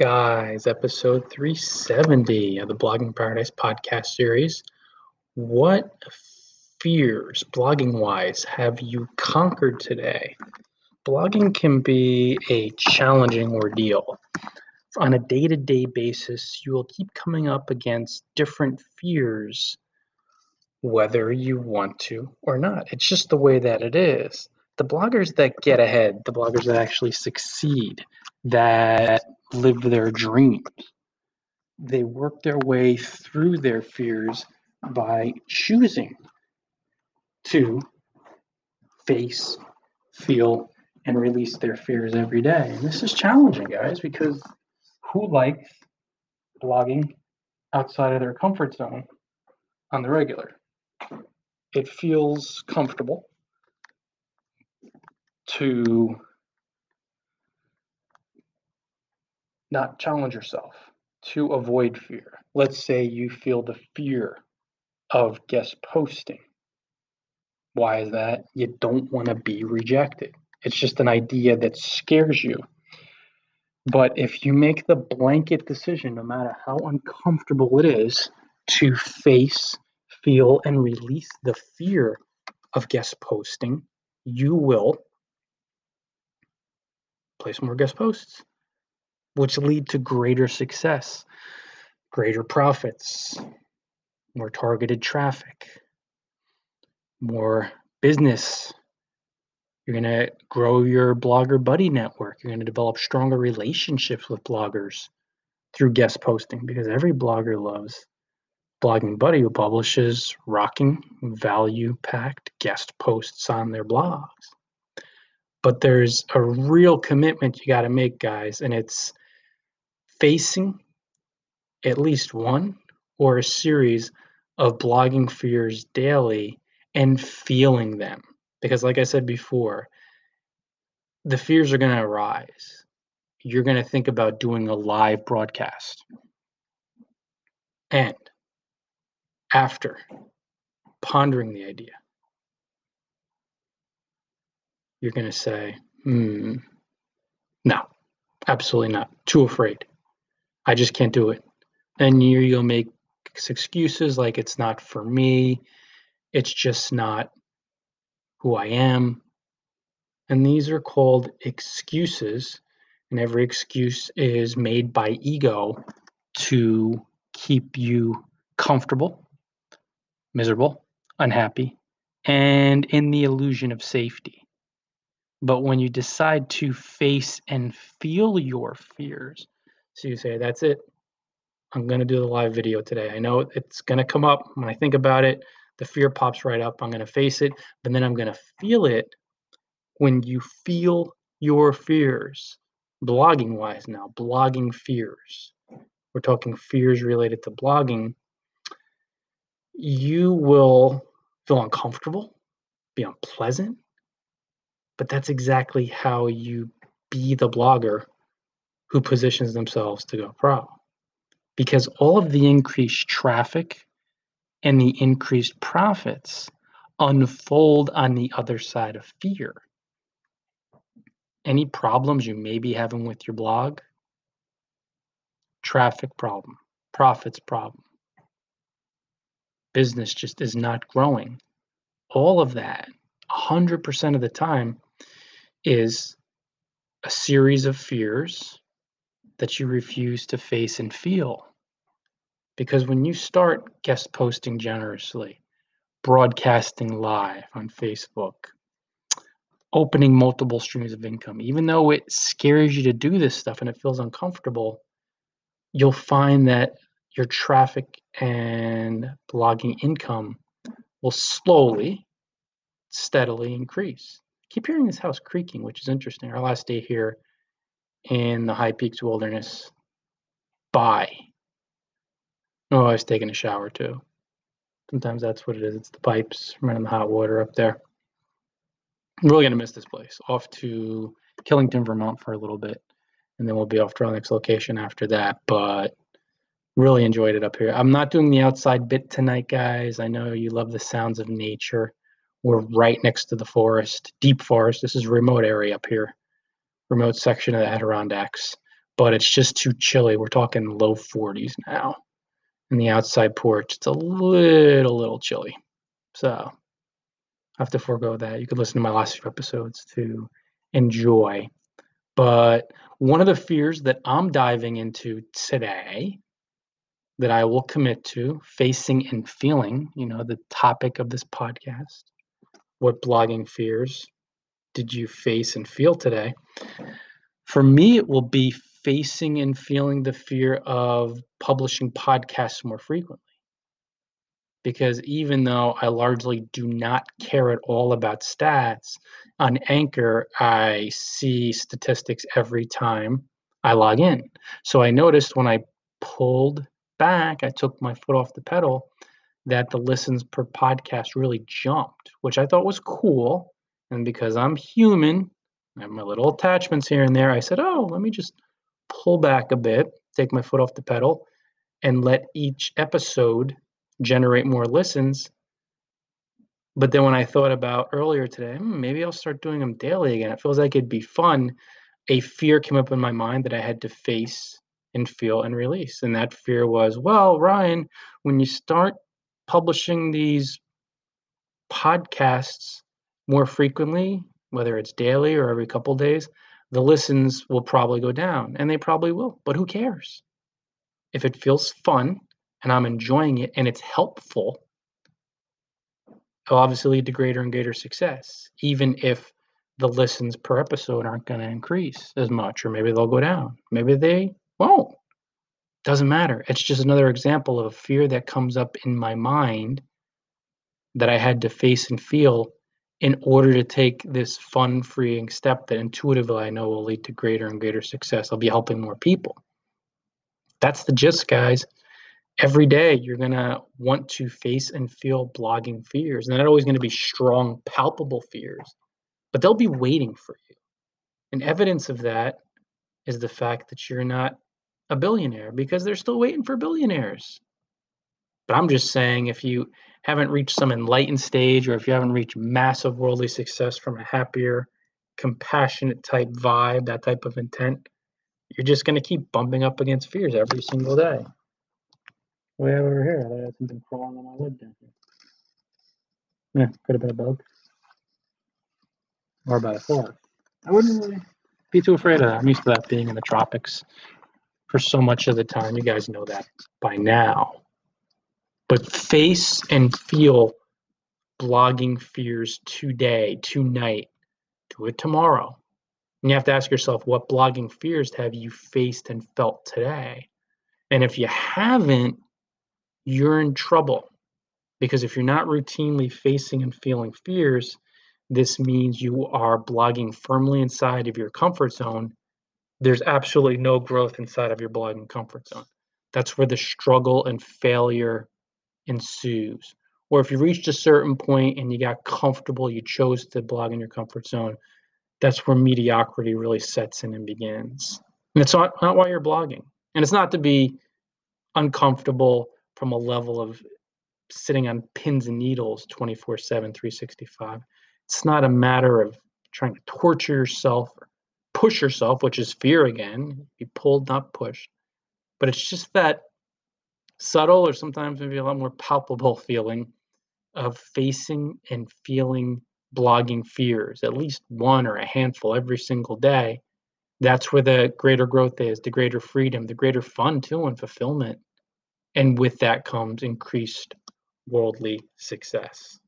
guys? Episode 370 of the Blogging Paradise podcast series. What fears, blogging wise, have you conquered today? Blogging can be a challenging ordeal. On a day to day basis, you will keep coming up against different fears, whether you want to or not. It's just the way that it is. The bloggers that get ahead, the bloggers that actually succeed, that live their dreams. They work their way through their fears by choosing to face, feel, and release their fears every day. And this is challenging, guys, because who likes blogging outside of their comfort zone on the regular? It feels comfortable to not challenge yourself to avoid fear. Let's say you feel the fear of guest posting. Why is that? You don't want to be rejected. It's just an idea that scares you. But if you make the blanket decision, no matter how uncomfortable it is, to face, feel, and release the fear of guest posting, you will place more guest posts which lead to greater success, greater profits, more targeted traffic, more business. You're going to grow your blogger buddy network. You're going to develop stronger relationships with bloggers through guest posting because every blogger loves blogging buddy who publishes rocking value packed guest posts on their blogs but there's a real commitment you got to make guys and it's facing at least one or a series of blogging fears daily and feeling them. Because, like I said before, the fears are going to arise. You're going to think about doing a live broadcast. And after pondering the idea, you're going to say, hmm, no, absolutely not. Too afraid. I just can't do it. And you, you'll make excuses like it's not for me, it's just not who I am. And these are called excuses. And every excuse is made by ego to keep you comfortable, miserable, unhappy, and in the illusion of safety. But when you decide to face and feel your fears, so you say, that's it. I'm going to do the live video today. I know it's going to come up when I think about it. The fear pops right up. I'm going to face it, but then I'm going to feel it when you feel your fears, blogging wise now, blogging fears. We're talking fears related to blogging. You will feel uncomfortable, be unpleasant, but that's exactly how you be the blogger who positions themselves to go pro. Because all of the increased traffic and the increased profits unfold on the other side of fear. Any problems you may be having with your blog? Traffic problem, profits problem, business just is not growing. All of that, 100% of the time, is a series of fears that you refuse to face and feel. Because when you start guest posting generously, broadcasting live on Facebook, opening multiple streams of income, even though it scares you to do this stuff and it feels uncomfortable, you'll find that your traffic and blogging income will slowly, steadily increase. Keep hearing this house creaking, which is interesting. Our last day here in the High Peaks Wilderness by. Oh, I was taking a shower too. Sometimes that's what it is. It's the pipes running the hot water up there. I'm really gonna miss this place. Off to Killington, Vermont for a little bit, and then we'll be off to our next location after that. But really enjoyed it up here. I'm not doing the outside bit tonight, guys. I know you love the sounds of nature. We're right next to the forest, deep forest. This is a remote area up here remote section of the Adirondacks. but it's just too chilly. We're talking low 40s now. In the outside porch, it's a little, little chilly. So I have to forego that. You could listen to my last few episodes to enjoy. But one of the fears that I'm diving into today that I will commit to facing and feeling, you know, the topic of this podcast. What blogging fears did you face and feel today? For me, it will be facing and feeling the fear of publishing podcasts more frequently. Because even though I largely do not care at all about stats, on Anchor, I see statistics every time I log in. So I noticed when I pulled back, I took my foot off the pedal, that the listens per podcast really jumped, which I thought was cool. And because I'm human, I have my little attachments here and there, I said, oh, let me just pull back a bit, take my foot off the pedal, and let each episode generate more listens. But then when I thought about earlier today, hmm, maybe I'll start doing them daily again. It feels like it'd be fun. A fear came up in my mind that I had to face and feel and release. And that fear was, well, Ryan, when you start publishing these podcasts more frequently, whether it's daily or every couple days, the listens will probably go down and they probably will. But who cares? If it feels fun and I'm enjoying it and it's helpful, it'll obviously lead to greater and greater success, even if the listens per episode aren't going to increase as much, or maybe they'll go down. Maybe they won't. Doesn't matter. It's just another example of a fear that comes up in my mind that I had to face and feel in order to take this fun freeing step that intuitively I know will lead to greater and greater success. I'll be helping more people. That's the gist, guys. Every day you're going to want to face and feel blogging fears. And they're not always going to be strong, palpable fears, but they'll be waiting for you. And evidence of that is the fact that you're not a billionaire because they're still waiting for billionaires. But I'm just saying if you haven't reached some enlightened stage or if you haven't reached massive worldly success from a happier, compassionate type vibe, that type of intent, you're just going to keep bumping up against fears every single day. Way over here, I had something crawling on my lid down here. Yeah, could have been a bug. Or about a fly. I wouldn't really be too afraid of that. I'm used to that being in the tropics for so much of the time. You guys know that by now but face and feel blogging fears today, tonight, do it tomorrow. And you have to ask yourself, what blogging fears have you faced and felt today? And if you haven't, you're in trouble. Because if you're not routinely facing and feeling fears, this means you are blogging firmly inside of your comfort zone. There's absolutely no growth inside of your blogging comfort zone. That's where the struggle and failure ensues. Or if you reached a certain point and you got comfortable, you chose to blog in your comfort zone, that's where mediocrity really sets in and begins. And it's not, not why you're blogging. And it's not to be uncomfortable from a level of sitting on pins and needles 24 7, 365. It's not a matter of trying to torture yourself or push yourself, which is fear again. Be pulled, not pushed. But it's just that subtle or sometimes maybe a lot more palpable feeling of facing and feeling blogging fears, at least one or a handful every single day. That's where the greater growth is, the greater freedom, the greater fun too, and fulfillment. And with that comes increased worldly success.